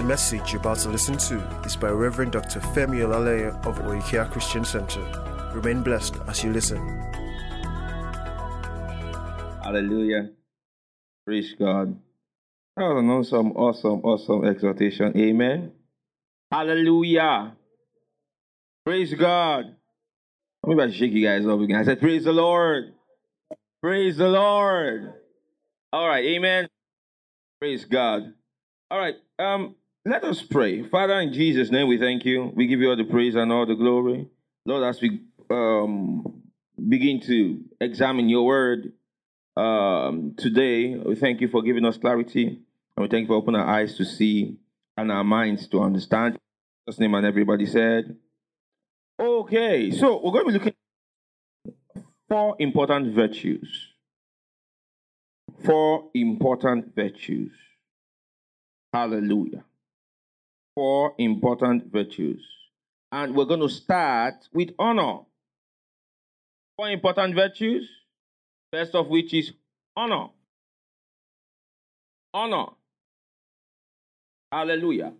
The message you're about to listen to is by Reverend Dr. Femi Olaleye of Oikea Christian Center. Remain blessed as you listen. Hallelujah. Praise God. That was an awesome, awesome, awesome exhortation. Amen. Hallelujah. Praise God. Maybe I shake you guys up again. I said, Praise the Lord. Praise the Lord. All right. Amen. Praise God. All right. Um, let us pray. Father, in Jesus' name, we thank you. We give you all the praise and all the glory. Lord, as we um, begin to examine your word um, today, we thank you for giving us clarity. And we thank you for opening our eyes to see and our minds to understand. Jesus' name, and everybody said, Okay, so we're going to be looking at four important virtues. Four important virtues. Hallelujah. Four important virtues. And we're going to start with honor. Four important virtues. First of which is honor. Honor. Hallelujah.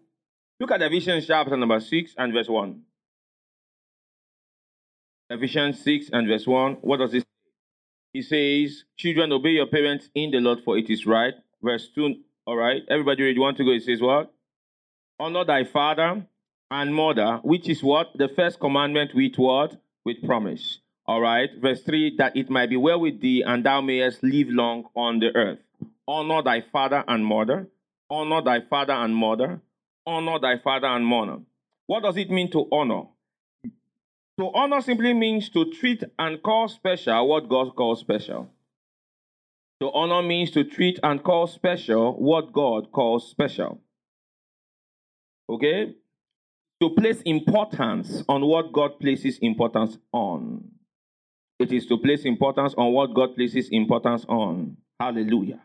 Look at Ephesians chapter number 6 and verse 1. Ephesians 6 and verse 1. What does it say? He says, Children, obey your parents in the Lord, for it is right. Verse 2. All right. Everybody ready? Want to go? It says what? Honor thy father and mother, which is what? The first commandment with what? With promise. All right. Verse 3 that it might be well with thee and thou mayest live long on the earth. Honor thy father and mother. Honor thy father and mother. Honor thy father and mother. What does it mean to honor? To honor simply means to treat and call special what God calls special. To honor means to treat and call special what God calls special. Okay? To place importance on what God places importance on. It is to place importance on what God places importance on. Hallelujah.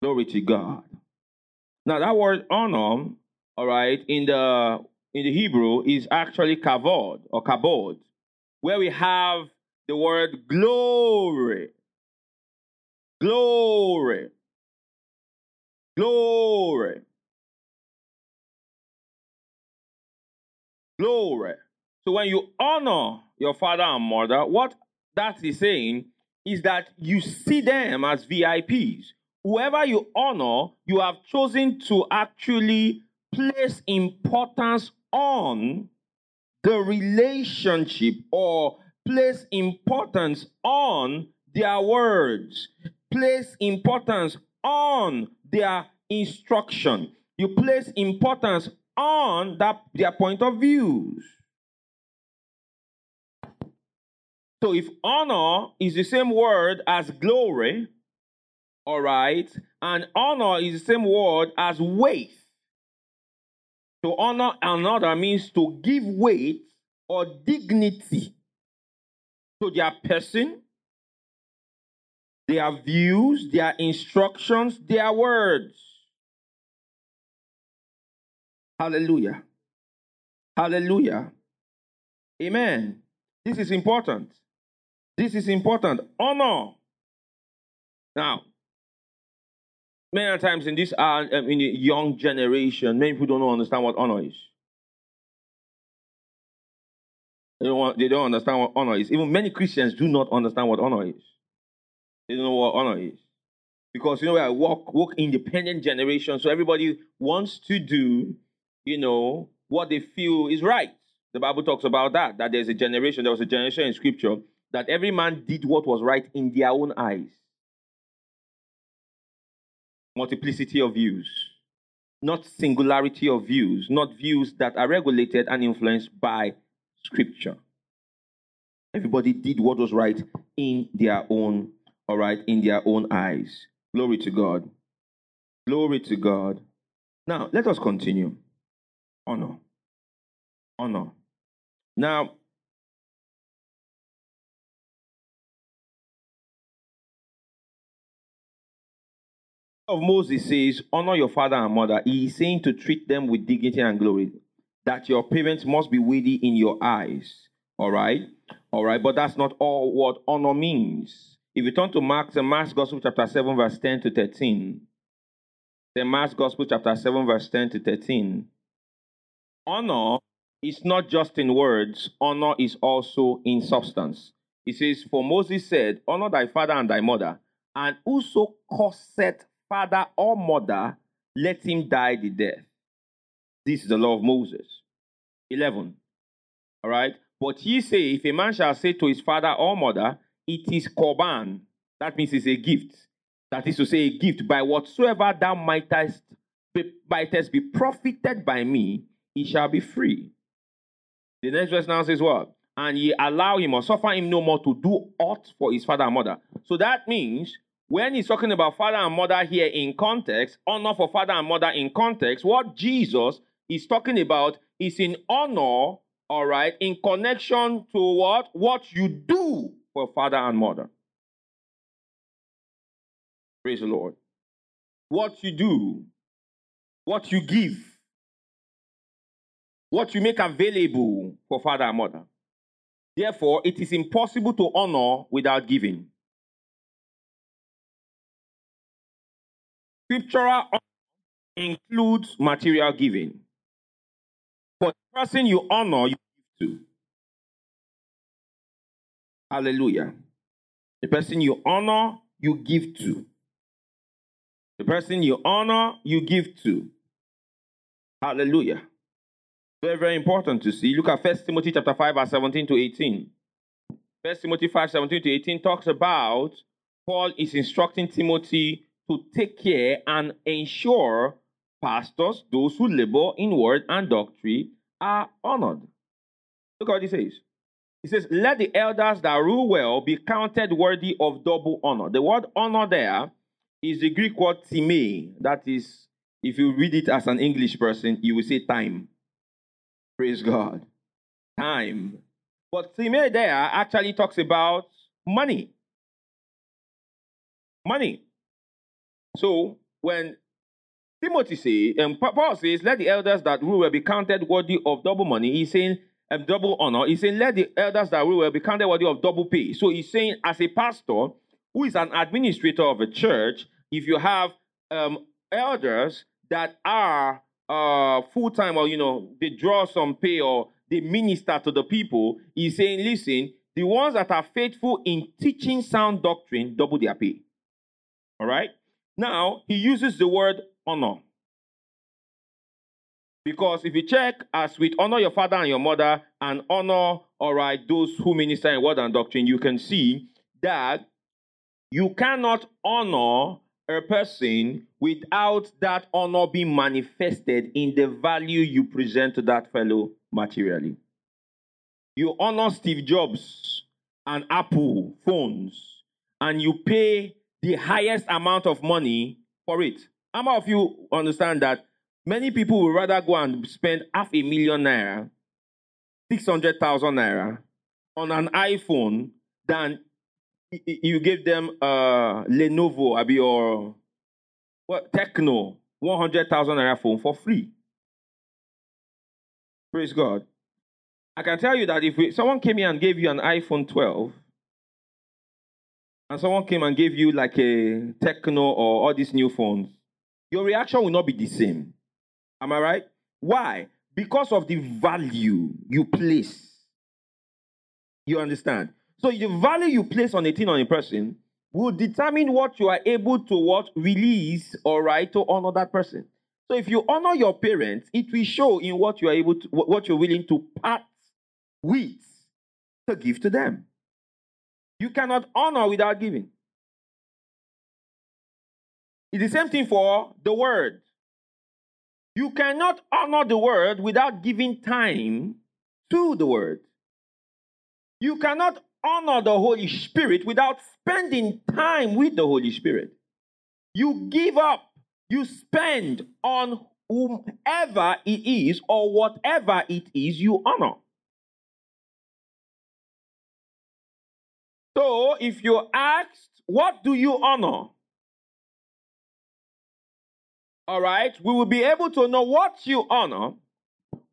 Glory to God. Now that word honor, all right, in the in the Hebrew is actually kavod or kabod, where we have the word glory. Glory. Glory. Glory. So when you honor your father and mother, what that is saying is that you see them as VIPs. Whoever you honor, you have chosen to actually place importance on the relationship or place importance on their words, place importance on their instruction. You place importance on that their point of views. So if honor is the same word as glory, all right, and honor is the same word as weight. To honor another means to give weight or dignity to their person, their views, their instructions, their words. Hallelujah. Hallelujah. Amen. This is important. This is important. Honor. Now, many times in this uh, in the young generation, many people don't understand what honor is. They don't, want, they don't understand what honor is. Even many Christians do not understand what honor is. They don't know what honor is. Because you know, I walk walk independent generation, so everybody wants to do, you know, what they feel is right. The Bible talks about that. That there's a generation, there was a generation in scripture that every man did what was right in their own eyes. Multiplicity of views, not singularity of views, not views that are regulated and influenced by scripture. Everybody did what was right in their own, all right, in their own eyes. Glory to God. Glory to God. Now, let us continue. Honor. Honor. Now, of Moses says, Honor your father and mother. He is saying to treat them with dignity and glory, that your parents must be worthy in your eyes. All right? All right, but that's not all what honor means. If you turn to Mark, the Mark's Gospel, chapter 7, verse 10 to 13, The Mark's Gospel, chapter 7, verse 10 to 13. Honor is not just in words, honor is also in substance. He says, For Moses said, Honor thy father and thy mother, and whoso curseth father or mother, let him die the death. This is the law of Moses. 11. All right. But ye say, if a man shall say to his father or mother, it is korban, that means it's a gift. That is to say, a gift by whatsoever thou mightest be, mightest be profited by me, he shall be free. The next verse now says what? And ye allow him or suffer him no more to do aught for his father and mother. So that means when he's talking about father and mother here in context, honor for father and mother in context, what Jesus is talking about is in honor, all right, in connection to what? What you do for father and mother. Praise the Lord. What you do, what you give, what you make available for father and mother. Therefore, it is impossible to honor without giving. Scriptural includes material giving. For the person you honor, you give to. Hallelujah. The person you honor, you give to. The person you honor, you give to. Hallelujah. Very, very important to see. Look at 1 Timothy chapter 5, verse 17 to 18. 1 Timothy 5, 17 to 18 talks about Paul is instructing Timothy to take care and ensure pastors, those who labor in word and doctrine, are honored. Look what he says. He says, Let the elders that rule well be counted worthy of double honor. The word honor there is the Greek word time. That is, if you read it as an English person, you will say time. Praise God. Time. But time there actually talks about money. Money. So when Timothy says, and Paul says, let the elders that rule will be counted worthy of double money. He's saying, um, double honor. He's saying, let the elders that rule will be counted worthy of double pay. So he's saying, as a pastor who is an administrator of a church, if you have um, elders that are uh, full time or, you know, they draw some pay or they minister to the people, he's saying, listen, the ones that are faithful in teaching sound doctrine double their pay. All right? Now, he uses the word honor. Because if you check, as with honor your father and your mother and honor, all right, those who minister in word and doctrine, you can see that you cannot honor a person without that honor being manifested in the value you present to that fellow materially. You honor Steve Jobs and Apple phones, and you pay the highest amount of money for it. How many of you understand that many people would rather go and spend half a million naira, 600,000 naira on an iPhone than you give them uh, Lenovo abi, or what, Tecno, 100,000 naira phone for free? Praise God. I can tell you that if we, someone came here and gave you an iPhone 12, and someone came and gave you like a Tecno or all these new phones, your reaction will not be the same. Am I right? Why? Because of the value you place. You understand? So the value you place on a thing on a person will determine what you are able to what release or right to honor that person. So if you honor your parents, it will show in what you are able to what you're willing to part with to give to them. You cannot honor without giving. It's the same thing for the word. You cannot honor the word without giving time to the word. You cannot honor the Holy Spirit without spending time with the Holy Spirit. You give up, you spend on whomever it is or whatever it is you honor. So if you're asked, what do you honor? all right, we will be able to know what you honor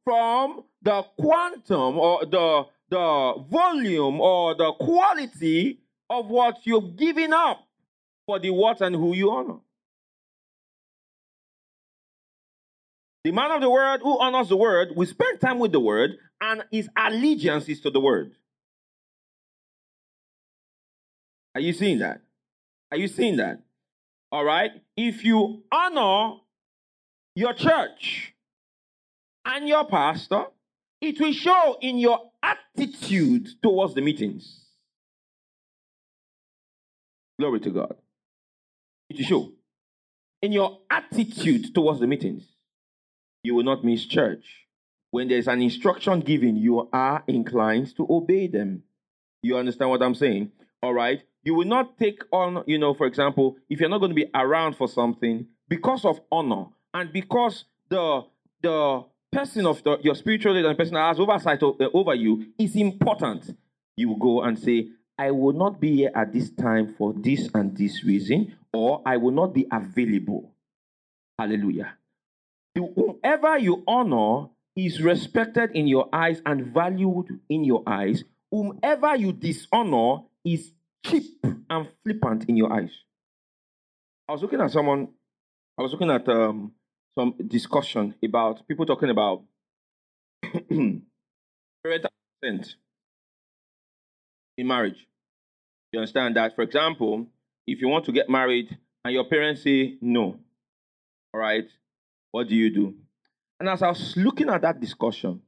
from the quantum or the, the volume or the quality of what you're giving up for the what and who you honor. The man of the word who honors the word will spend time with the word and his allegiance is to the word. Are you seeing that? Are you seeing that? All right. If you honor your church and your pastor, it will show in your attitude towards the meetings. Glory to God. It will show in your attitude towards the meetings. You will not miss church. When there's an instruction given, you are inclined to obey them. You understand what I'm saying? All right. You will not take on, you know, for example, if you're not going to be around for something because of honor and because the the person of the, your spiritual leader and person that has oversight uh, over you is important, you will go and say, I will not be here at this time for this and this reason, or I will not be available. Hallelujah. Whoever you honor is respected in your eyes and valued in your eyes. Whomever you dishonor is cheap and flippant in your eyes. I was looking at someone, I was looking at um, some discussion about people talking about parental consent in marriage. You understand that, for example, if you want to get married and your parents say no, all right, what do you do? And as I was looking at that discussion,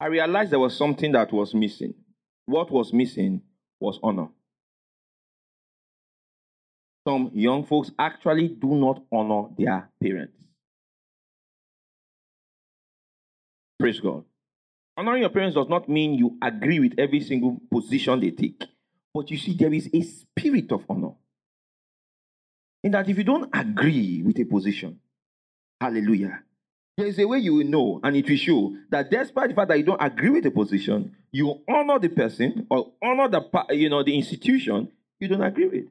I realized there was something that was missing. What was missing was honor some young folks actually do not honor their parents. Praise God. Honoring your parents does not mean you agree with every single position they take. But you see, there is a spirit of honor. In that if you don't agree with a position, hallelujah, there is a way you will know, and it will show that despite the fact that you don't agree with a position, you honor the person or honor the you know the institution you don't agree with.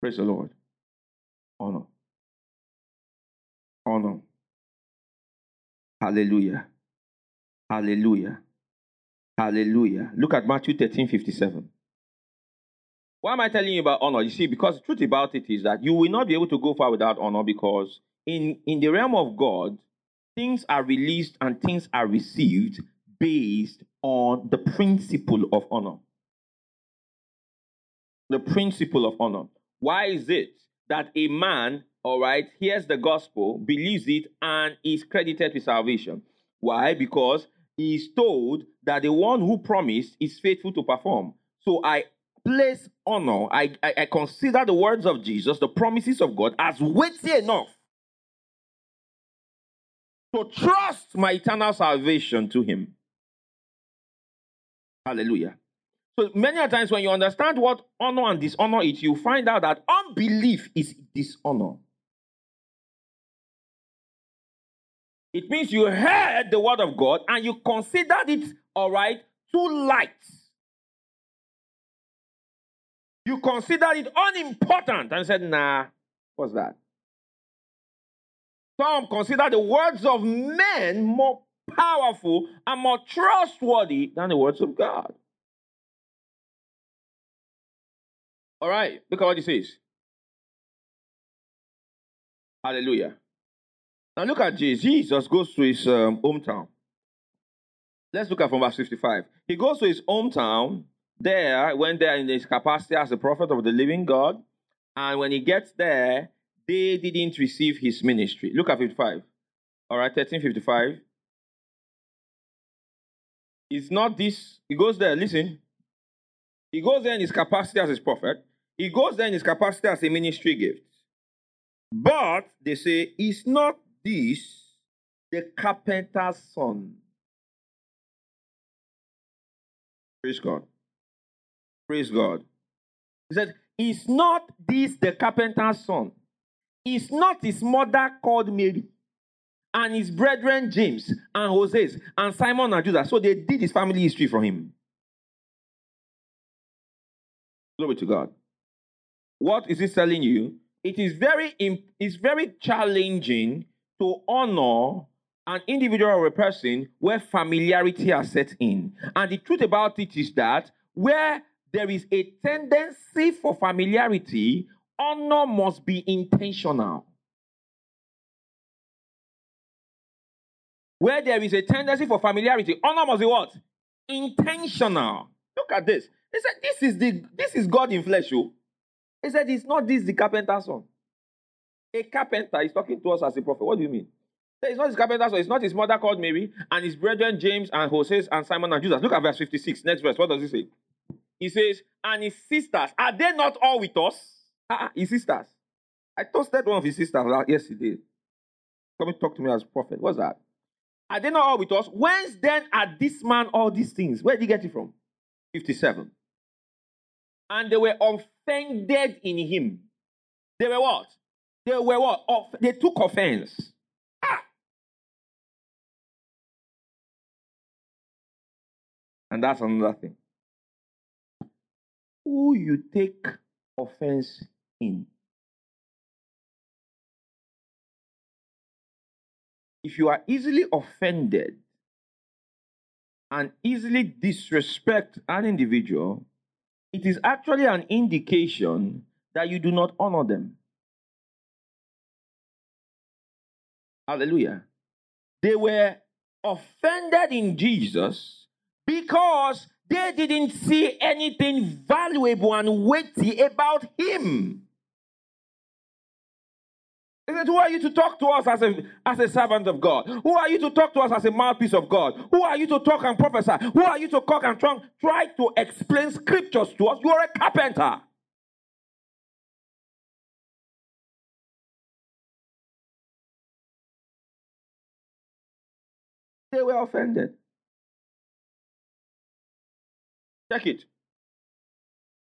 Praise the Lord. Honor. Honor. Hallelujah. Hallelujah. Hallelujah. Look at Matthew 13 57. Why am I telling you about honor? You see, because the truth about it is that you will not be able to go far without honor because in, in the realm of God, things are released and things are received based on the principle of honor. The principle of honor. Why is it that a man, all right, hears the gospel, believes it, and is credited with salvation? Why? Because he is told that the one who promised is faithful to perform. So I place honor, I, I, I consider the words of Jesus, the promises of God, as weighty enough to trust my eternal salvation to him. Hallelujah. So many times when you understand what honor and dishonor is, you find out that unbelief is dishonor. It means you heard the word of God and you considered it all right too light. You considered it unimportant and said, nah, what's that? Some consider the words of men more powerful and more trustworthy than the words of God. All right, look at what he says. Hallelujah. Now look at Jesus. Jesus goes to his um, hometown. Let's look at from verse 55. He goes to his hometown there, went there in his capacity as a prophet of the living God. And when he gets there, they didn't receive his ministry. Look at 55. All right, 1355. It's not this. He goes there, listen. He goes there in his capacity as his prophet. He goes there in his capacity as a ministry gift. But they say, is not this the carpenter's son? Praise God. Praise God. He said, Is not this the carpenter's son? Is not his mother called Mary? And his brethren James and Jose and Simon and Judas. So they did his family history for him. Glory to God. What is it telling you? It is very it's very challenging to honor an individual or a person where familiarity has set in. And the truth about it is that where there is a tendency for familiarity, honor must be intentional. Where there is a tendency for familiarity, honor must be what? Intentional. Look at this. He said, This is the this is God in flesh. Oh. He said, It's not this the carpenter's son. A carpenter is talking to us as a prophet. What do you mean? It's not his carpenter, so it's not his mother called Mary, and his brethren James and Jose and Simon and Judas. Look at verse 56. Next verse. What does he say? He says, And his sisters, are they not all with us? Ah, his sisters. I toasted one of his sisters yesterday. Come and talk to me as a prophet. What's that? Are they not all with us? Whence then are this man all these things? Where did he get it from? 57. And they were offended in him. They were what? They were what? Off- they took offense. Ah! And that's another thing. Who you take offense in if you are easily offended and easily disrespect an individual, it is actually an indication that you do not honor them. Hallelujah. They were offended in Jesus because they didn't see anything valuable and weighty about him. He said, Who are you to talk to us as a, as a servant of God? Who are you to talk to us as a mouthpiece of God? Who are you to talk and prophesy? Who are you to talk and try, try to explain scriptures to us? You are a carpenter. They were offended. Check it.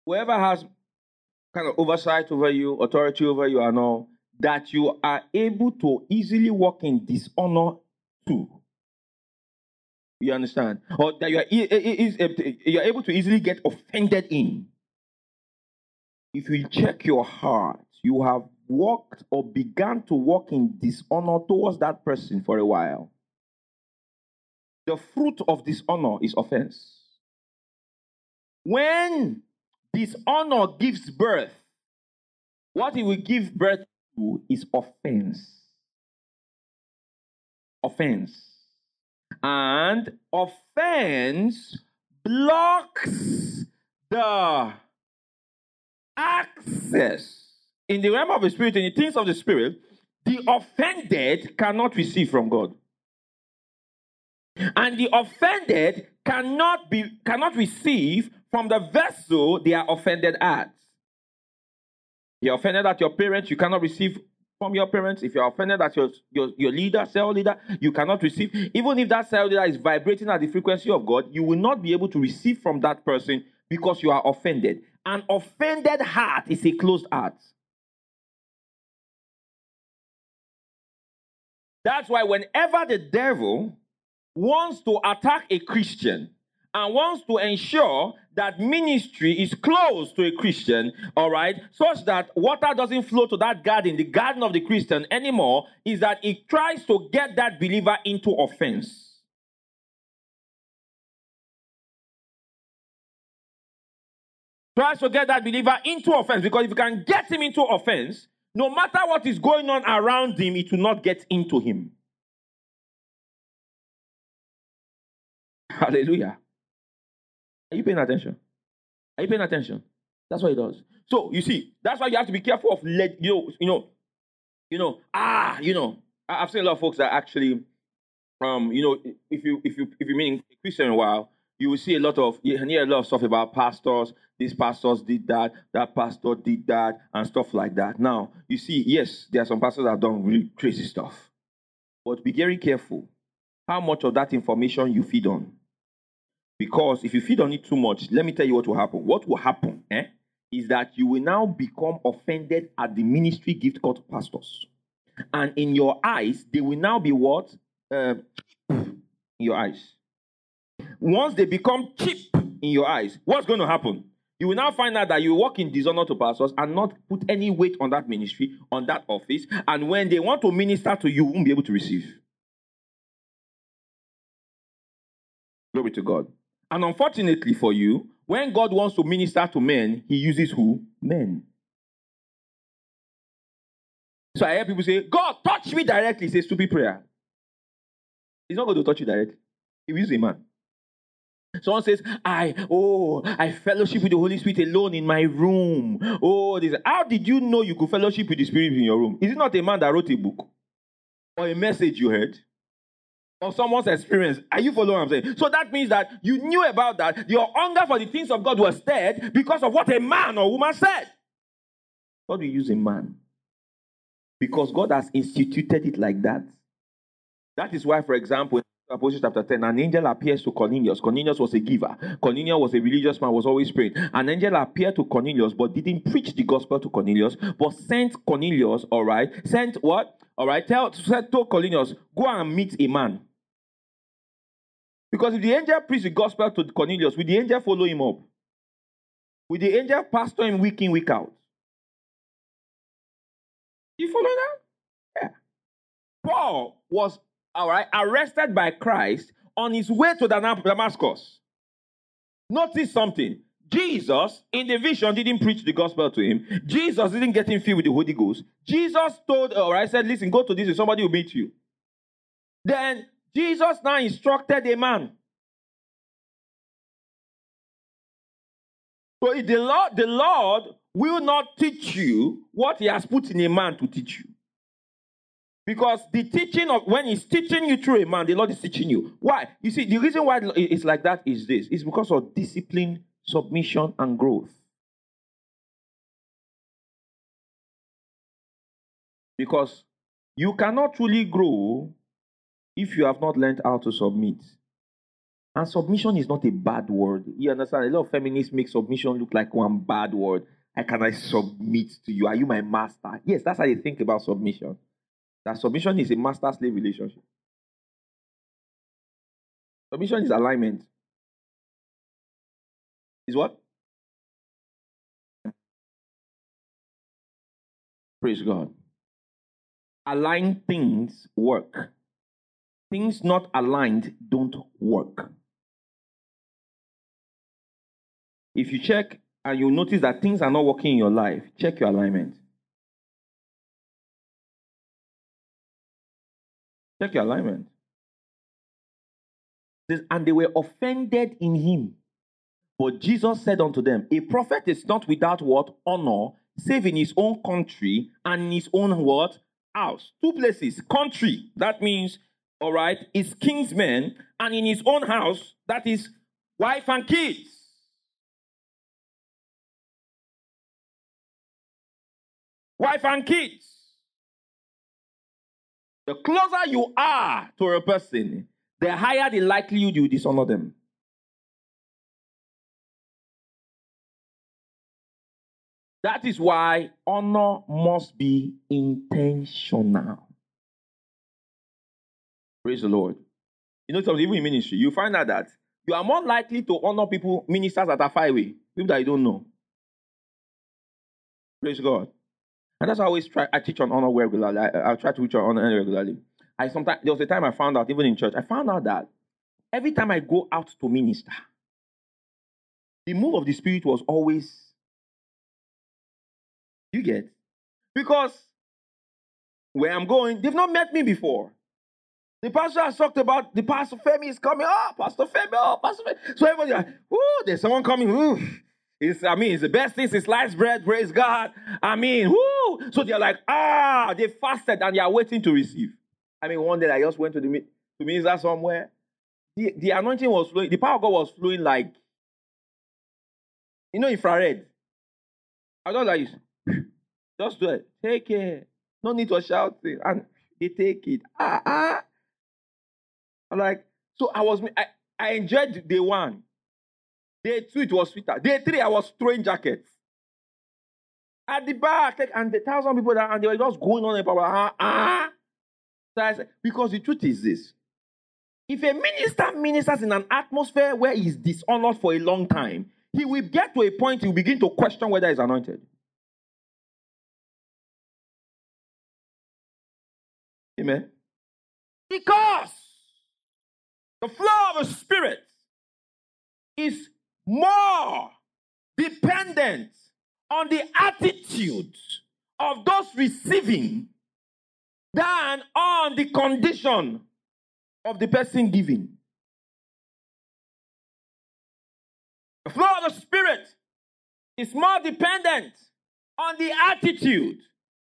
Whoever has kind of oversight over you, authority over you, and all, that you are able to easily walk in dishonor too. You understand? Or that you are, eh, you are able to easily get offended in. If you check your heart, you have walked or began to walk in dishonor towards that person for a while. The fruit of dishonor is offense. When dishonor gives birth, what it will give birth to is offense. Offense. And offense blocks the access in the realm of the spirit, in the things of the spirit, the offended cannot receive from God. And the offended cannot be cannot receive from the vessel they are offended at. You're offended at your parents, you cannot receive from your parents. If you're offended at your, your, your leader, cell leader, you cannot receive. Even if that cell leader is vibrating at the frequency of God, you will not be able to receive from that person because you are offended. An offended heart is a closed heart. That's why whenever the devil wants to attack a Christian and wants to ensure that ministry is close to a Christian, all right, such that water doesn't flow to that garden, the garden of the Christian anymore, is that it tries to get that believer into offense. Tries to get that believer into offense because if you can get him into offense, no matter what is going on around him, it will not get into him. Hallelujah. Are you paying attention? Are you paying attention? That's what it does. So you see, that's why you have to be careful of let you know, you know, you know, ah, you know. I've seen a lot of folks that actually, um, you know, if you if you if you mean Christian a while, you will see a lot of you hear a lot of stuff about pastors. These pastors did that, that pastor did that, and stuff like that. Now you see, yes, there are some pastors that have done really crazy stuff, but be very careful how much of that information you feed on. Because if you feed on it too much, let me tell you what will happen. What will happen eh, is that you will now become offended at the ministry gift called pastors. And in your eyes, they will now be what? Uh, in your eyes. Once they become cheap in your eyes, what's going to happen? You will now find out that you walk in dishonor to pastors and not put any weight on that ministry, on that office. And when they want to minister to you, you won't be able to receive. Glory to God. And unfortunately for you, when God wants to minister to men, he uses who? Men. So I hear people say, God, touch me directly. It's a stupid prayer. He's not going to touch you directly. He will use a man. Someone says, I, oh, I fellowship with the Holy Spirit alone in my room. Oh, this. How did you know you could fellowship with the Spirit in your room? Is it not a man that wrote a book or a message you heard? Or someone's experience. Are you following what I'm saying? So that means that you knew about that. Your hunger for the things of God was stirred because of what a man or woman said. God will use a man because God has instituted it like that. That is why, for example, in Apostles chapter 10, an angel appears to Cornelius. Cornelius was a giver. Cornelius was a religious man, was always praying. An angel appeared to Cornelius, but didn't preach the gospel to Cornelius, but sent Cornelius, all right, sent what? All right, tell, told Cornelius, go and meet a man. Because if the angel preached the gospel to Cornelius, will the angel follow him up? Will the angel pastor him week in, week out? You follow that? Yeah. Paul was all right, arrested by Christ on his way to Damascus. Notice something. Jesus, in the vision, didn't preach the gospel to him. Jesus didn't get him filled with the Holy Ghost. Jesus told, all right, said, listen, go to this, and somebody will meet you. Then Jesus now instructed a man. So the Lord, the Lord will not teach you what he has put in a man to teach you. Because the teaching of when he's teaching you through a man, the Lord is teaching you. Why? You see, the reason why it's like that is this it's because of discipline, submission, and growth. Because you cannot truly grow if you have not learned how to submit. And submission is not a bad word. You understand? A lot of feminists make submission look like one bad word. How can I submit to you? Are you my master? Yes, that's how they think about submission. That submission is a master slave relationship. Submission is alignment. Is what? Praise God. Align things work. Things not aligned don't work. If you check and you notice that things are not working in your life, check your alignment. Check your alignment. And they were offended in him. But Jesus said unto them, A prophet is not without what? Honor, save in his own country and in his own what? House. Two places. Country, that means, all right, is kinsmen, and in his own house, that is wife and kids. Wife and kids. The closer you are to a person, the higher the likelihood you dishonor them. That is why honor must be intentional. Praise the Lord. You know, something even in ministry, you find out that you are more likely to honor people, ministers that are far away, people that you don't know. Praise God. And that's why I always try. I teach on honor regularly. I, I try to teach on honor regularly. I sometimes there was a time I found out, even in church, I found out that every time I go out to minister, the move of the spirit was always. You get because where I'm going, they've not met me before. The pastor has talked about the pastor Femi is coming. Oh, Pastor Femi, oh, Pastor Femi. So everybody, like, ooh, there's someone coming. Ooh. It's, I mean, it's the best thing since sliced bread, praise God. I mean, whoo! So they're like, ah, they fasted and they are waiting to receive. I mean, one day I just went to the to minister somewhere. The, the anointing was flowing, the power of God was flowing like, you know, infrared. I don't like, just do it. Take it. No need to shout it. And they take it. Ah, ah. I'm like, so I was, I, I enjoyed day one. Day two, it was sweeter. Day three, I was throwing jackets. At the back, and the thousand people that and they were just going on about ah, ah. So I said, because the truth is this. If a minister ministers in an atmosphere where he's dishonored for a long time, he will get to a point he will begin to question whether he's anointed. Amen. Because the flow of the Spirit is more dependent on the attitude of those receiving than on the condition of the person giving. The flow of the Spirit is more dependent on the attitude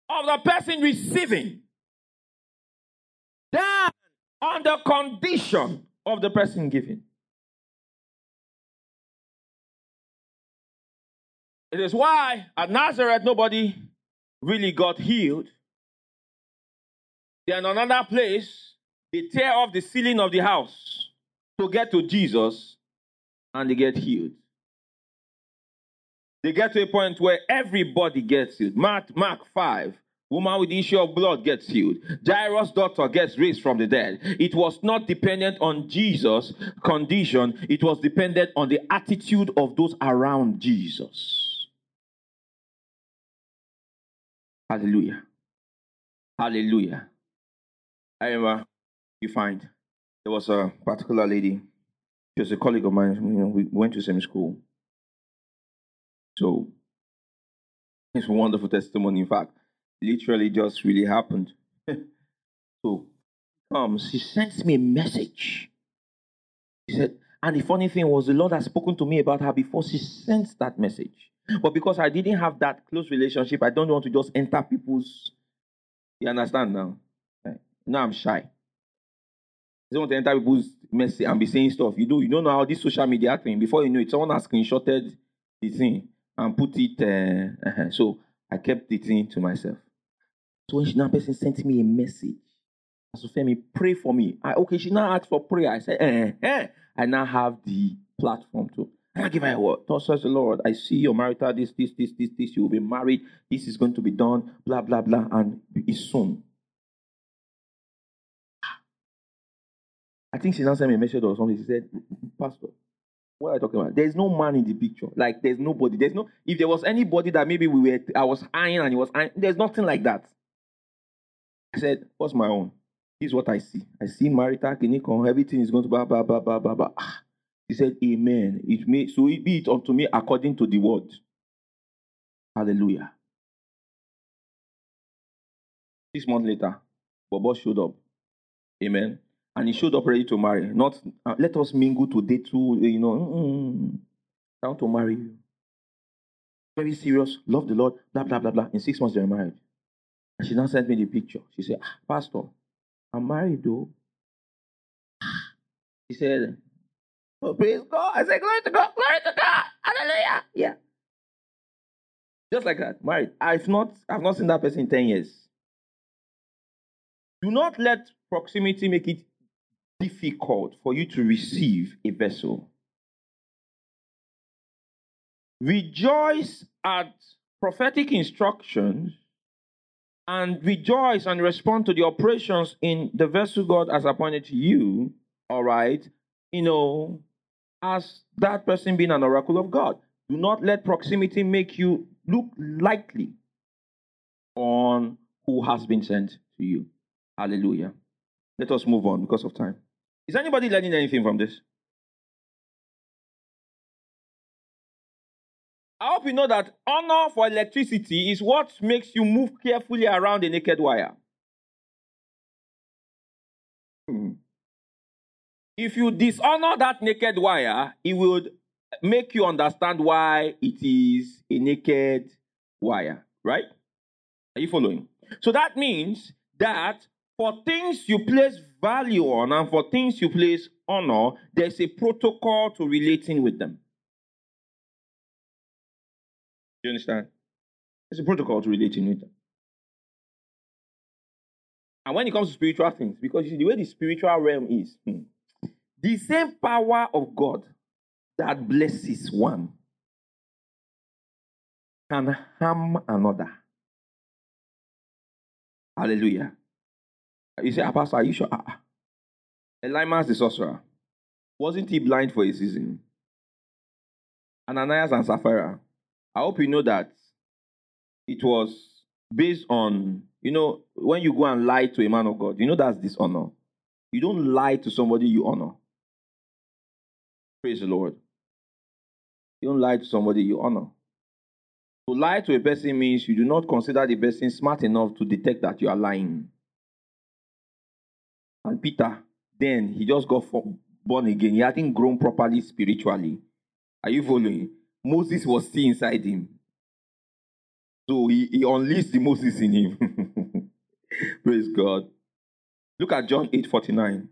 of the person receiving than on the condition of the person giving. It is why at Nazareth nobody really got healed. Then another place, they tear off the ceiling of the house to get to Jesus and they get healed. They get to a point where everybody gets healed. Mark, Mark 5, woman with the issue of blood gets healed. Jairus' daughter gets raised from the dead. It was not dependent on Jesus' condition, it was dependent on the attitude of those around Jesus. Hallelujah. Hallelujah. I remember you find there was a particular lady, she was a colleague of mine, you know, we went to the same school. So it's a wonderful testimony. In fact, literally just really happened. so um, she sent me a message. She said, and the funny thing was the Lord had spoken to me about her before she sent that message. But because I didn't have that close relationship, I don't want to just enter people's. You understand now? Now I'm shy. I don't want to enter people's message and be saying stuff. You do, you don't know how this social media thing. Before you know it, someone has screenshotted the thing and put it. Uh, uh, so I kept the thing to myself. So when she now person sent me a message, Femi, pray for me. I, okay, she now asked for prayer. I said, eh, eh. I now have the platform to. I give her a word. Thus says the Lord, I see your marital, this, this, this, this, this. You will be married. This is going to be done. Blah, blah, blah. And it's soon. I think she now sent me a message or something. She said, Pastor, what are you talking about? There's no man in the picture. Like there's nobody. There's no if there was anybody that maybe we were I was eyeing and he was eyeing, there's nothing like that. I said, What's my own? Is what I see. I see marital clinical, everything is going to blah blah blah blah blah blah. Ah. He said, Amen. It may so it be it unto me according to the word. Hallelujah. Six months later, Bobo showed up. Amen and he showed up ready to marry. Not uh, let us mingle today too, you know. Mm, I want to marry you. Very serious, love the Lord, blah blah blah blah. In six months they're married. And she now sent me the picture. She said, ah, Pastor, I'm married though. She said, Oh, praise God. I said, Glory to God, glory to God. Hallelujah. Yeah. Just like that, married. I've not I've not seen that person in 10 years. Do not let proximity make it difficult for you to receive a vessel. Rejoice at prophetic instructions and rejoice and respond to the operations in the vessel God has appointed to you, all right? You know, as that person being an oracle of God. Do not let proximity make you look lightly on who has been sent to you. Hallelujah. Let us move on because of time. Is anybody learning anything from this? I hope you know that honor for electricity is what makes you move carefully around a naked wire. Hmm. If you dishonor that naked wire, it would make you understand why it is a naked wire, right? Are you following? So that means that for things you place value on and for things you place honor, there's a protocol to relating with them. You understand? It's a protocol to relating with them. And when it comes to spiritual things, because you see, the way the spiritual realm is, hmm, the same power of God that blesses one can harm another. Hallelujah. You say, Pastor, are you sure? Ah, Elymas the sorcerer, wasn't he blind for a season? Ananias and Sapphira. I hope you know that it was based on, you know, when you go and lie to a man of God, you know that's dishonor. You don't lie to somebody you honor. Praise the Lord. You don't lie to somebody you honor. To lie to a person means you do not consider the person smart enough to detect that you are lying. And Peter then he just got born again. He hadn't grown properly spiritually. Are you following? Moses was still inside him. So he, he unleashed the Moses in him. Praise God. Look at John 8 49.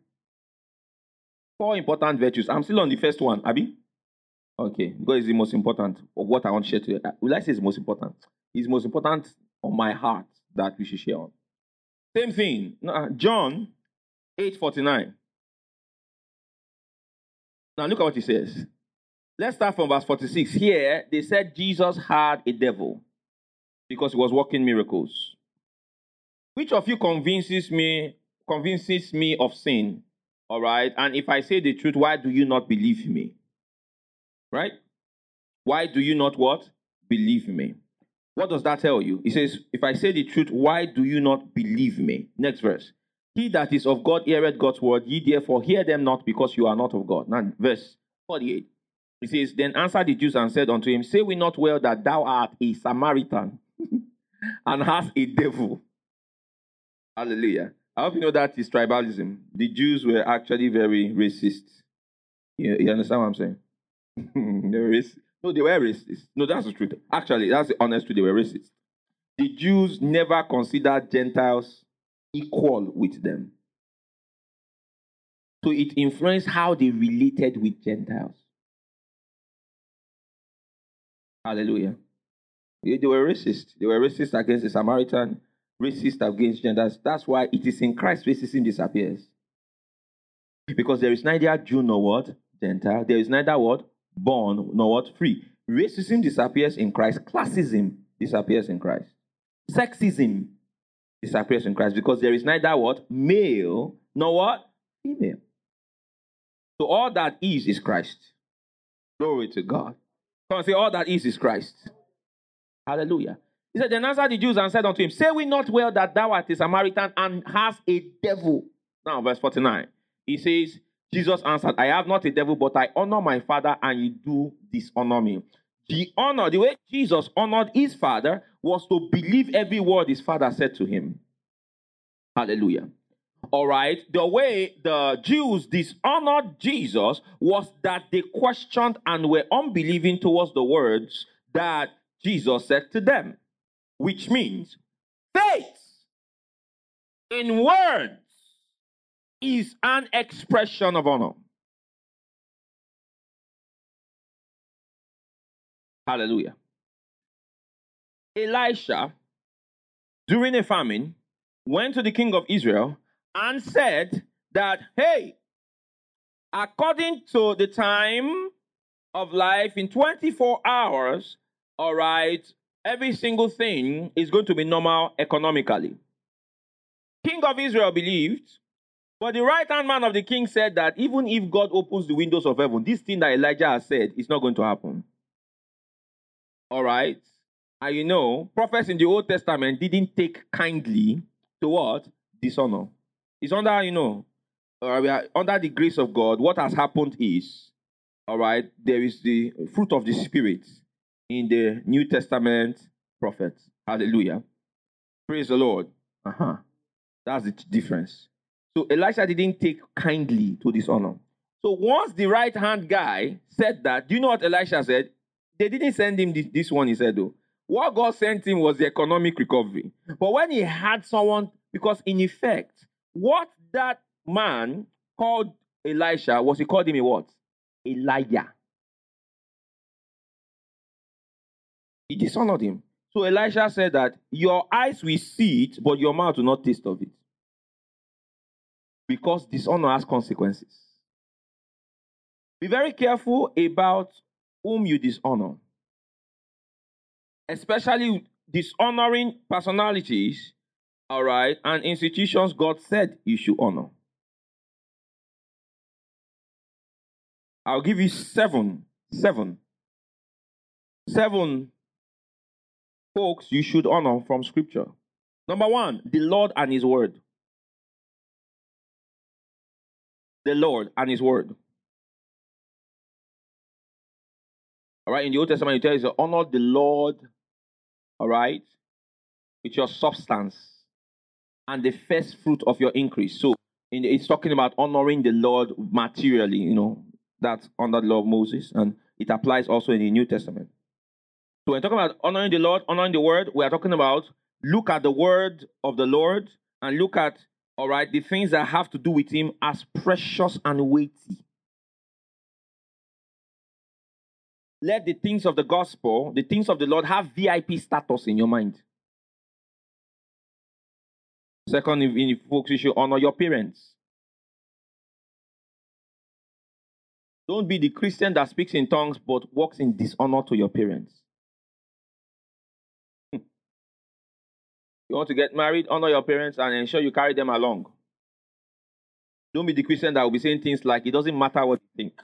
Four important virtues. I'm still on the first one, Abby. Okay, because it's the most important of what I want to share today. Will I say it's most important? It's most important on my heart that we should share on. Same thing. John 8 49. Now look at what he says. Let's start from verse 46. Here, they said Jesus had a devil because he was working miracles. Which of you convinces me convinces me of sin? All right. And if I say the truth, why do you not believe me? Right? Why do you not what? Believe me. What does that tell you? He says, If I say the truth, why do you not believe me? Next verse. He that is of God heareth God's word, ye therefore hear them not because you are not of God. Now, verse 48. He says, Then answered the Jews and said unto him, Say we not well that thou art a Samaritan and hast a devil. Hallelujah. I hope you know that is tribalism. The Jews were actually very racist. You, you understand what I'm saying? they were racist. No, they were racist. No, that's the truth. Actually, that's the honest truth. They were racist. The Jews never considered Gentiles equal with them. So it influenced how they related with Gentiles. Hallelujah. They were racist. They were racist against the Samaritan racist against genders. That's why it is in Christ racism disappears. Because there is neither Jew nor what? Gentile. There is neither what? Born nor what? Free. Racism disappears in Christ. Classism disappears in Christ. Sexism disappears in Christ because there is neither what? Male nor what? Female. So all that is is Christ. Glory to God. Come and say, all that is is Christ. Hallelujah. He said, Then answered the Jews and said unto him, Say we not well that thou art a Samaritan and hast a devil? Now, verse 49. He says, Jesus answered, I have not a devil, but I honor my father, and you do dishonor me. The honor, the way Jesus honored his father, was to believe every word his father said to him. Hallelujah. All right. The way the Jews dishonored Jesus was that they questioned and were unbelieving towards the words that Jesus said to them which means faith in words is an expression of honor. Hallelujah. Elisha, during a famine, went to the king of Israel and said that, hey, according to the time of life in 24 hours, all right, every single thing is going to be normal economically. King of Israel believed, but the right hand man of the king said that even if God opens the windows of heaven, this thing that Elijah has said is not going to happen. All right. And you know, prophets in the Old Testament didn't take kindly to what? Dishonor. It's under, you know, uh, we are under the grace of God. What has happened is, all right, there is the fruit of the Spirit in the New Testament prophets. Hallelujah. Praise the Lord. Uh-huh. That's the difference. So Elisha didn't take kindly to this honor. So once the right hand guy said that, do you know what Elisha said? They didn't send him this, this one, he said, though. What God sent him was the economic recovery. But when he had someone, because in effect, what that man called Elisha was he called him a what? Elijah. He dishonored him. So Elisha said that your eyes will see it, but your mouth will not taste of it. Because dishonor has consequences. Be very careful about whom you dishonor. Especially dishonoring personalities, all right, and institutions God said you should honor. I'll give you seven, seven, seven folks you should honor from scripture. Number one, the Lord and His word. The Lord and His word. All right, in the Old Testament, it tells you honor the Lord, all right, with your substance and the first fruit of your increase. So it's talking about honoring the Lord materially, you know, that's under the law of Moses, and it applies also in the New Testament. So when talking about honoring the Lord, honoring the word, we are talking about look at the word of the Lord and look at all right the things that have to do with him as precious and weighty. Let the things of the gospel, the things of the Lord, have VIP status in your mind. Second, if folks, you should honor your parents. Don't be the Christian that speaks in tongues but walks in dishonor to your parents. Hmm. you want to get married, honor your parents and ensure you carry them along. Don't be the Christian that will be saying things like, it doesn't matter what you think.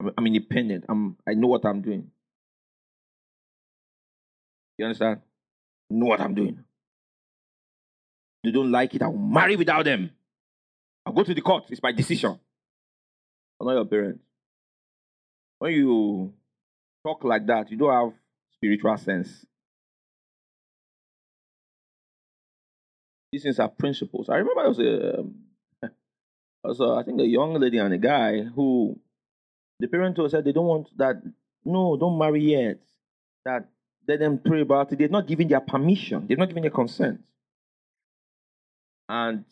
I'm, I'm independent. I'm, I know what I'm doing. You understand? know what I'm doing. They don't like it, I'll marry without them. I'll go to the court. It's my decision. Honor your parents. When you talk like that, you don't have spiritual sense. These things are principles. I remember there was a, um, a, I think a young lady and a guy who the parent said they don't want that. No, don't marry yet. That let them pray about it. They're not giving their permission. They're not giving their consent. And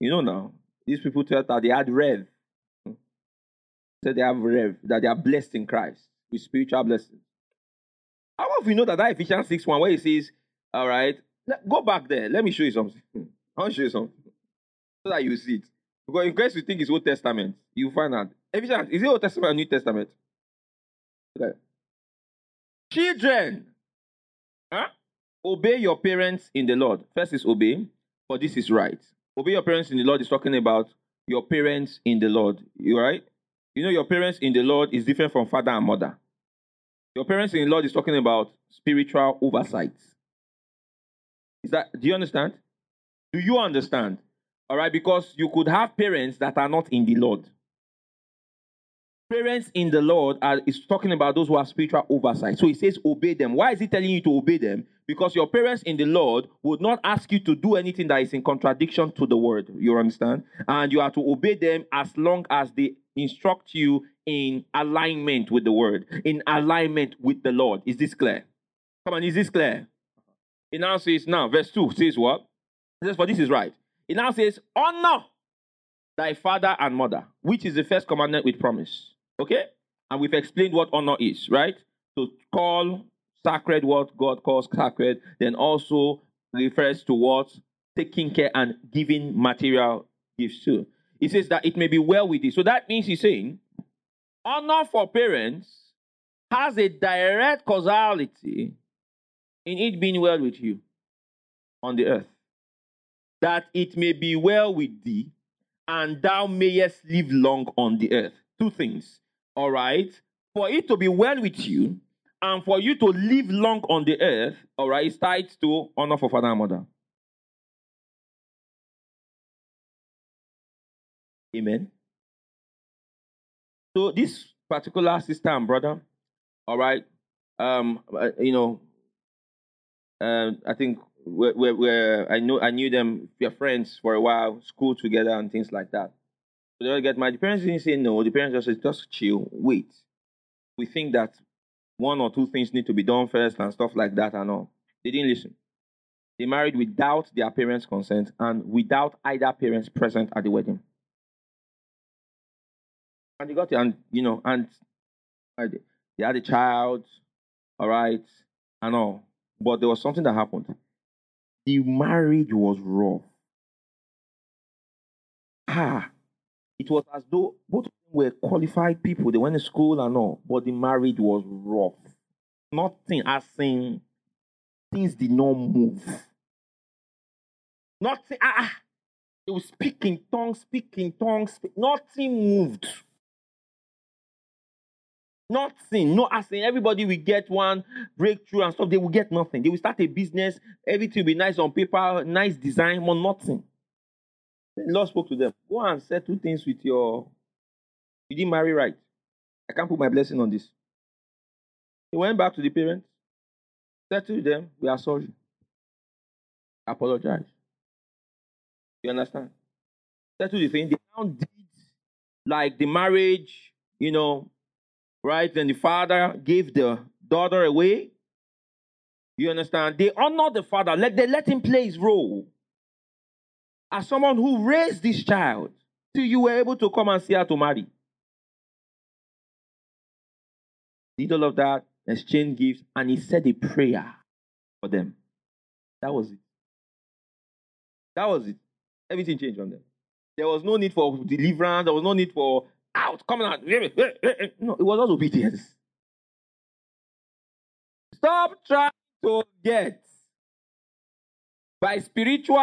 you know now, these people tell that they had rev. Said they have rev, that they are blessed in Christ with spiritual blessings. How of you know that that Ephesians 6 1 where it says, All right, go back there. Let me show you something. I'll show you something. So that you see it. Because in case you think it's Old Testament, you find out. Ephesians, is it Old Testament or New Testament? Okay. Children, huh? obey your parents in the Lord. First is obey for this is right. Obey your parents in the Lord is talking about your parents in the Lord. You right? You know, your parents in the Lord is different from father and mother. Your parents in the Lord is talking about spiritual oversight. Is that do you understand? Do you understand? All right, because you could have parents that are not in the Lord. Parents in the Lord are, is talking about those who have spiritual oversight. So he says, obey them. Why is he telling you to obey them? Because your parents in the Lord would not ask you to do anything that is in contradiction to the word. You understand? And you are to obey them as long as they instruct you in alignment with the word, in alignment with the Lord. Is this clear? Come on, is this clear? It now says, now, verse 2 says what? It says, for this is right. It now says, honor thy father and mother, which is the first commandment with promise. Okay? And we've explained what honor is, right? To call sacred what God calls sacred, then also refers to what taking care and giving material gifts to. He says that it may be well with you. So that means he's saying honor for parents has a direct causality in it being well with you on the earth. That it may be well with thee, and thou mayest live long on the earth. Two things. All right. For it to be well with you, and for you to live long on the earth, all right, it's tied to honor for father and mother. Amen. So this particular sister and brother, all right, um, uh, you know, um, I think where, where, where I know I knew them, we are friends for a while, school together and things like that. So they get married. The parents didn't say no. The parents just said, just chill, wait. We think that one or two things need to be done first and stuff like that and all. They didn't listen. They married without their parents' consent and without either parents present at the wedding. And they got it, and you know, and they had a child, all right, and all. But there was something that happened. The marriage was rough. Ah, it was as though both were qualified people. They went to school and all, but the marriage was rough. Nothing, as in, things did not move. Nothing, ah, ah. they were speaking tongues, speaking tongues, speak, nothing moved. Nothing. No, as in everybody will get one breakthrough and stuff. They will get nothing. They will start a business. Everything will be nice on paper, nice design, but nothing. The Lord spoke to them. Go and settle things with your. You didn't marry right. I can't put my blessing on this. He went back to the parents, to them, We are sorry. Apologize. You understand? settled the thing. They now did like the marriage, you know, right? Then the father gave the daughter away. You understand? They honor the father. Let they let him play his role as someone who raised this child till you were able to come and see her to marry. Did all of that, exchange gifts, and he said a prayer for them. That was it. That was it. Everything changed on them. There was no need for deliverance. There was no need for out, coming out. No, it was not obedience. Stop trying to get by spiritual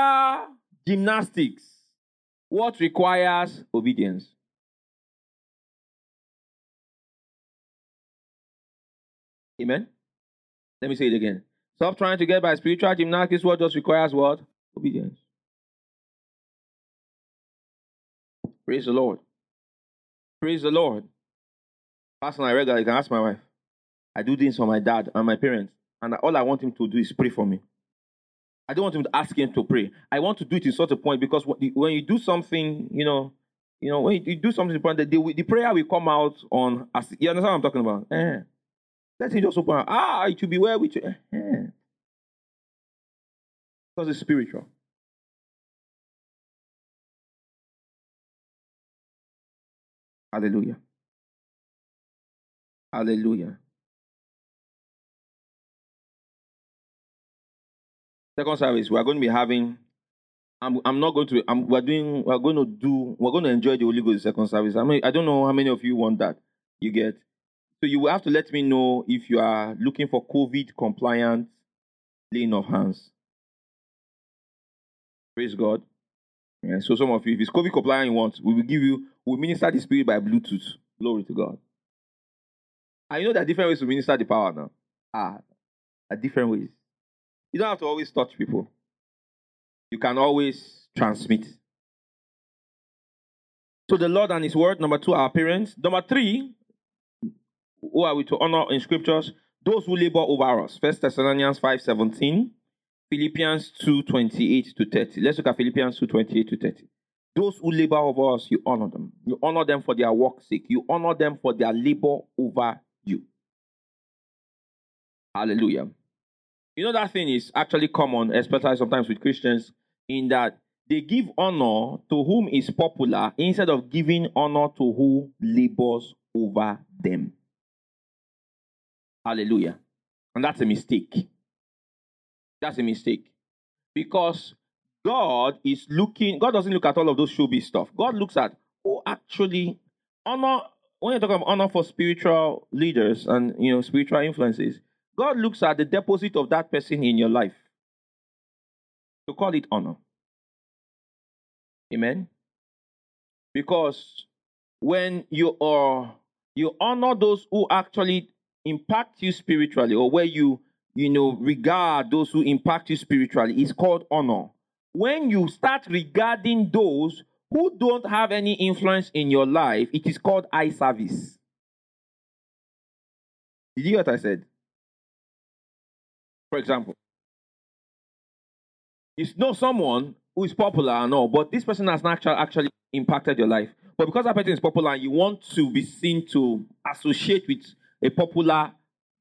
gymnastics what requires obedience. Amen. Let me say it again. Stop trying to get by spiritual gymnastics what just requires what? Obedience. Praise the Lord. Praise the Lord. Pastor, I regularly can ask my wife. I do things for my dad and my parents, and all I want him to do is pray for me. I don't want him to ask him to pray. I want to do it in such a point because when you do something, you know, you know, when you do something important, the, the prayer will come out on. As, you understand what I'm talking about? Eh. Let him just open. Out. Ah, it will be well with you. Eh. Because it's spiritual. Hallelujah. Hallelujah. Second service, we are going to be having. I'm, I'm not going to. I'm, we're doing. We're going to do. We're going to enjoy the Holy Ghost second service. I mean, I don't know how many of you want that. You get. So you will have to let me know if you are looking for COVID compliant laying of hands. Praise God. Yeah, so some of you, if it's COVID compliant you want, we will give you, we will minister the spirit by Bluetooth. Glory to God. I know there are different ways to minister the power now. Ah, are different ways. You don't have to always touch people. You can always transmit. So the Lord and His Word. Number two, our parents. Number three, who are we to honor in scriptures? Those who labor over us. First Thessalonians 5 17. Philippians 2 28 to 30. Let's look at Philippians 2 28 to 30. Those who labor over us, you honor them. You honor them for their work's sake. You honor them for their labor over you. Hallelujah. You know that thing is actually common, especially sometimes with Christians, in that they give honor to whom is popular instead of giving honor to who labors over them. Hallelujah. And that's a mistake. That's a mistake. Because God is looking, God doesn't look at all of those showbiz stuff. God looks at who actually honor, when you're talking about honor for spiritual leaders and you know spiritual influences, God looks at the deposit of that person in your life. To call it honor. Amen. Because when you are you honor those who actually impact you spiritually or where you you know, regard those who impact you spiritually is called honor. When you start regarding those who don't have any influence in your life, it is called eye service. Did you hear what I said? For example, you know someone who is popular and all, but this person has not actually, impacted your life. But because that person is popular and you want to be seen to associate with a popular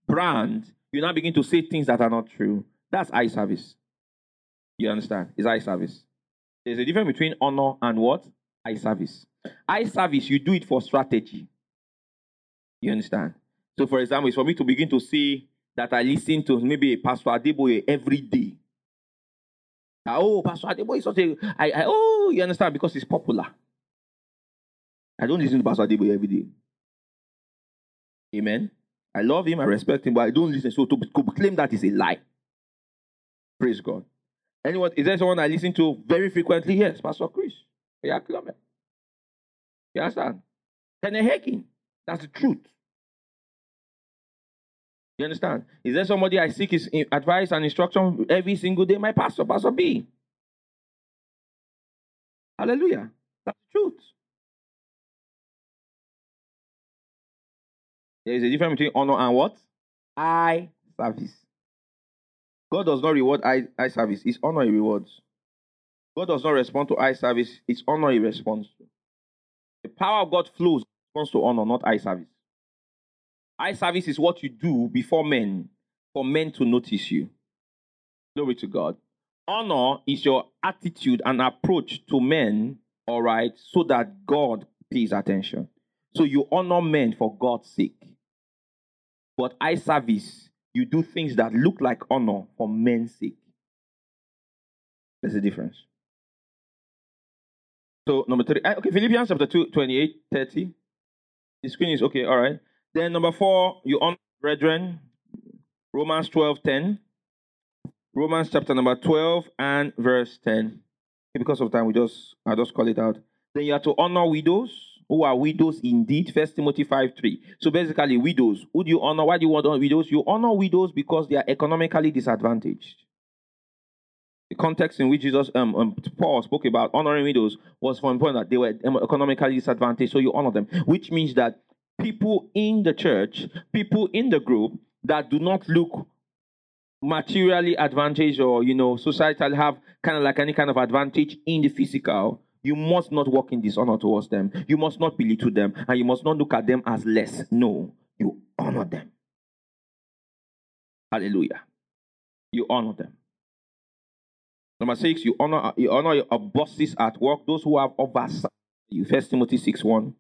brand, you now begin to say things that are not true. That's eye service. You understand? It's eye service. There's a difference between honor and what? Eye service. Eye service, you do it for strategy. You understand? So, for example, it's for me to begin to see that I listen to maybe Pastor Adeboye every day. Oh, Pastor Adeboye is such a. I, I, oh, you understand? Because it's popular. I don't listen to Pastor Adeboye every day. Amen. I love him, I respect him, but I don't listen. So to, claim that is a lie. Praise God. Anyone, is there someone I listen to very frequently? Yes, Pastor Chris. Yeah. You understand? Kenneth. That's the truth. You understand? Is there somebody I seek his advice and instruction every single day? My pastor, Pastor B. Hallelujah. That's the truth. There is a difference between honor and what? Eye service. God does not reward eye, service. It's honor he rewards. God does not respond to eye service, it's honor he responds to. The power of God flows responds to honor, not eye service. Eye service is what you do before men, for men to notice you. Glory to God. Honor is your attitude and approach to men, all right, so that God pays attention. So you honor men for God's sake. But eye service, you do things that look like honor for men's sake. There's a difference. So number three, eh, okay, Philippians chapter 2, 28, 30. The screen is okay, all right. Then number four, you honor brethren. Romans 12, 10. Romans chapter number 12 and verse 10. Because of time, we just I just call it out. Then you have to honor widows who are widows indeed. First Timothy 5 3. So basically, widows. Who do you honor? Why do you want to honor widows? You honor widows because they are economically disadvantaged. The context in which Jesus, um, um, Paul spoke about honoring widows was for important that they were economically disadvantaged, so you honor them, which means that people in the church, people in the group that do not look materially advantaged or you know societal have kind of like any kind of advantage in the physical you must not walk in dishonor towards them. You must not belittle them and you must not look at them as less. No you honor them. Hallelujah. You honor them. Number six, you honor you honor your bosses at work, those who have oversight. You First Timothy 6 1.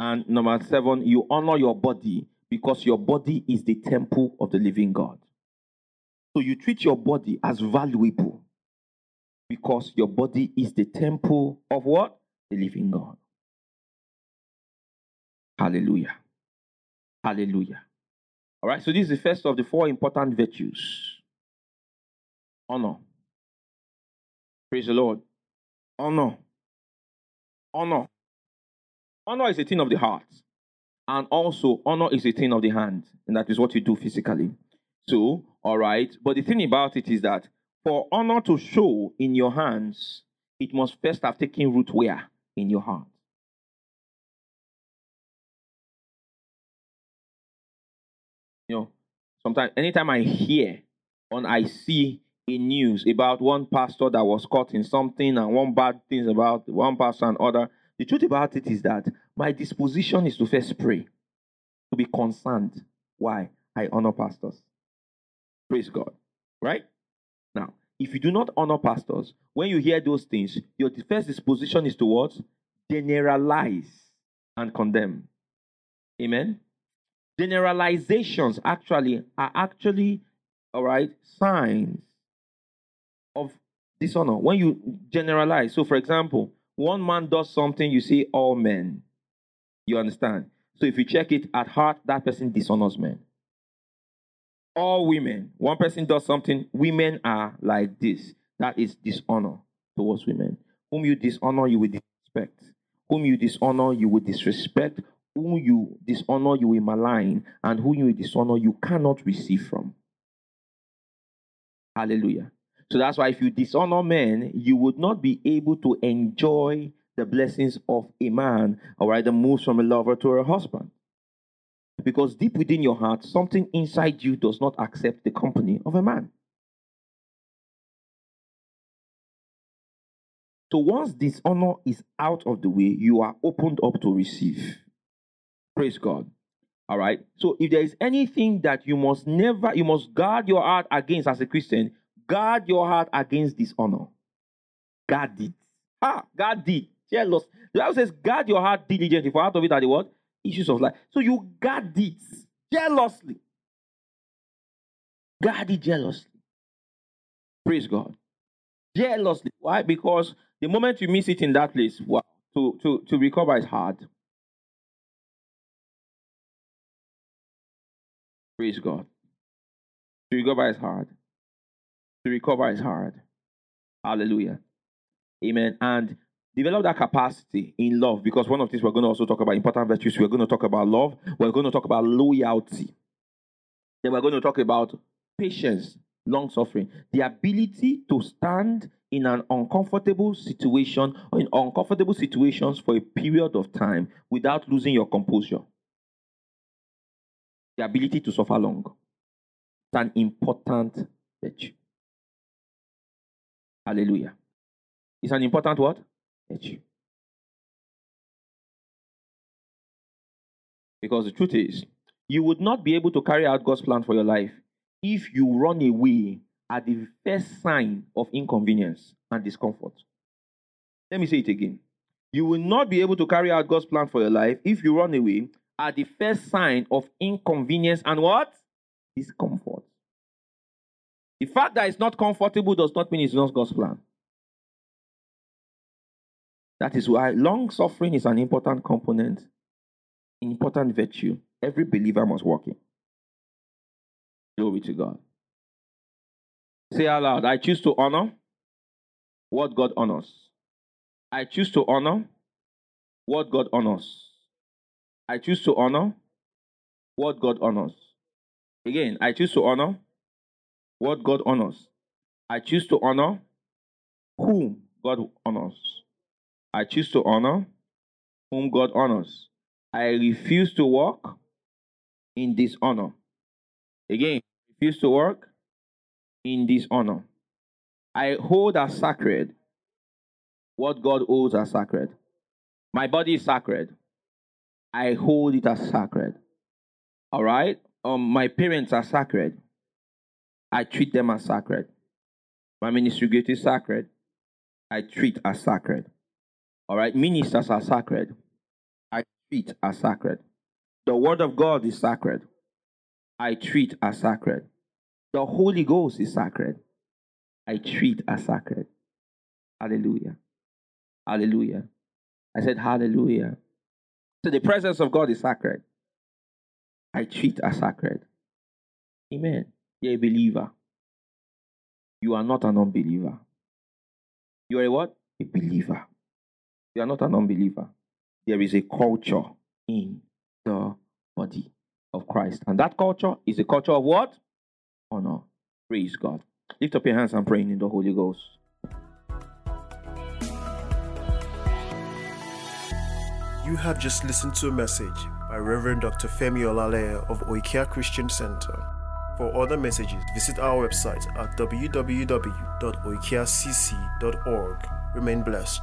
And number seven, you honor your body because your body is the temple of the living God. So you treat your body as valuable because your body is the temple of what? The living God. Hallelujah. Hallelujah. All right, so this is the first of the four important virtues honor. Praise the Lord. Honor. Honor. Honor is a thing of the heart. And also, honor is a thing of the hand. And that is what you do physically. So, all right. But the thing about it is that for honor to show in your hands, it must first have taken root where? In your heart. You know, sometimes, anytime I hear or I see in news about one pastor that was caught in something and one bad things about one pastor and other. The truth about it is that my disposition is to first pray, to be concerned. Why? I honor pastors. Praise God. Right? Now, if you do not honor pastors, when you hear those things, your first disposition is towards generalize and condemn. Amen. Generalizations actually are actually all right signs of dishonor. When you generalize, so for example, one man does something, you say all men. You understand? So if you check it at heart, that person dishonors men. All women, one person does something, women are like this. That is dishonor towards women. Whom you dishonor, you will disrespect. Whom you dishonor, you will disrespect. Whom you dishonor, you will malign. And whom you dishonor, you cannot receive from. Hallelujah. So that's why if you dishonor men, you would not be able to enjoy the blessings of a man, all right, that moves from a lover to a husband. Because deep within your heart, something inside you does not accept the company of a man. So once dishonor is out of the way, you are opened up to receive. Praise God. All right. So if there is anything that you must never, you must guard your heart against as a Christian, Guard your heart against dishonor. Guard it. Ah, guard it. Jealous. The Bible says, guard your heart diligently, for out of it are the what? Issues of life. So you guard it jealously. Guard it jealously. Praise God. Jealously. Why? Because the moment you miss it in that place, to, to, to recover is hard. Praise God. To recover is hard to recover is hard. Hallelujah. Amen. And develop that capacity in love because one of these we're going to also talk about important virtues. We're going to talk about love. We're going to talk about loyalty. Then we're going to talk about patience, long suffering, the ability to stand in an uncomfortable situation or in uncomfortable situations for a period of time without losing your composure. The ability to suffer long. It's an important virtue. Hallelujah It's an important word. Because the truth is, you would not be able to carry out God's plan for your life if you run away at the first sign of inconvenience and discomfort. Let me say it again. You will not be able to carry out God's plan for your life if you run away at the first sign of inconvenience and what? Discomfort. The fact that it's not comfortable does not mean it's not God's plan. That is why long suffering is an important component, important virtue. Every believer must walk in. Glory to God. Say out loud, I choose to honor what God honors. I choose to honor what God honors. I choose to honor what God honors. Again, I choose to honor what God honors. I choose to honor whom God honors. I choose to honor whom God honors. I refuse to walk in dishonor. Again, refuse to work in dishonor. I hold as sacred what God holds as sacred. My body is sacred. I hold it as sacred. All right? Um, my parents are sacred. I treat them as sacred. My ministry gift is sacred. I treat as sacred. All right? Ministers are sacred. I treat as sacred. The word of God is sacred. I treat as sacred. The Holy Ghost is sacred. I treat as sacred. Hallelujah. Hallelujah. I said, Hallelujah. So the presence of God is sacred. I treat as sacred. Amen. You're a believer. You are not an unbeliever. You are a what? A believer. You are not an unbeliever. There is a culture in the body of Christ. And that culture is a culture of what? Honor. Praise God. Lift up your hands and pray in the Holy Ghost. You have just listened to a message by Reverend Dr. Femi Olaleye of Oikea Christian Center. For other messages, visit our website at www.oikeacc.org. Remain blessed.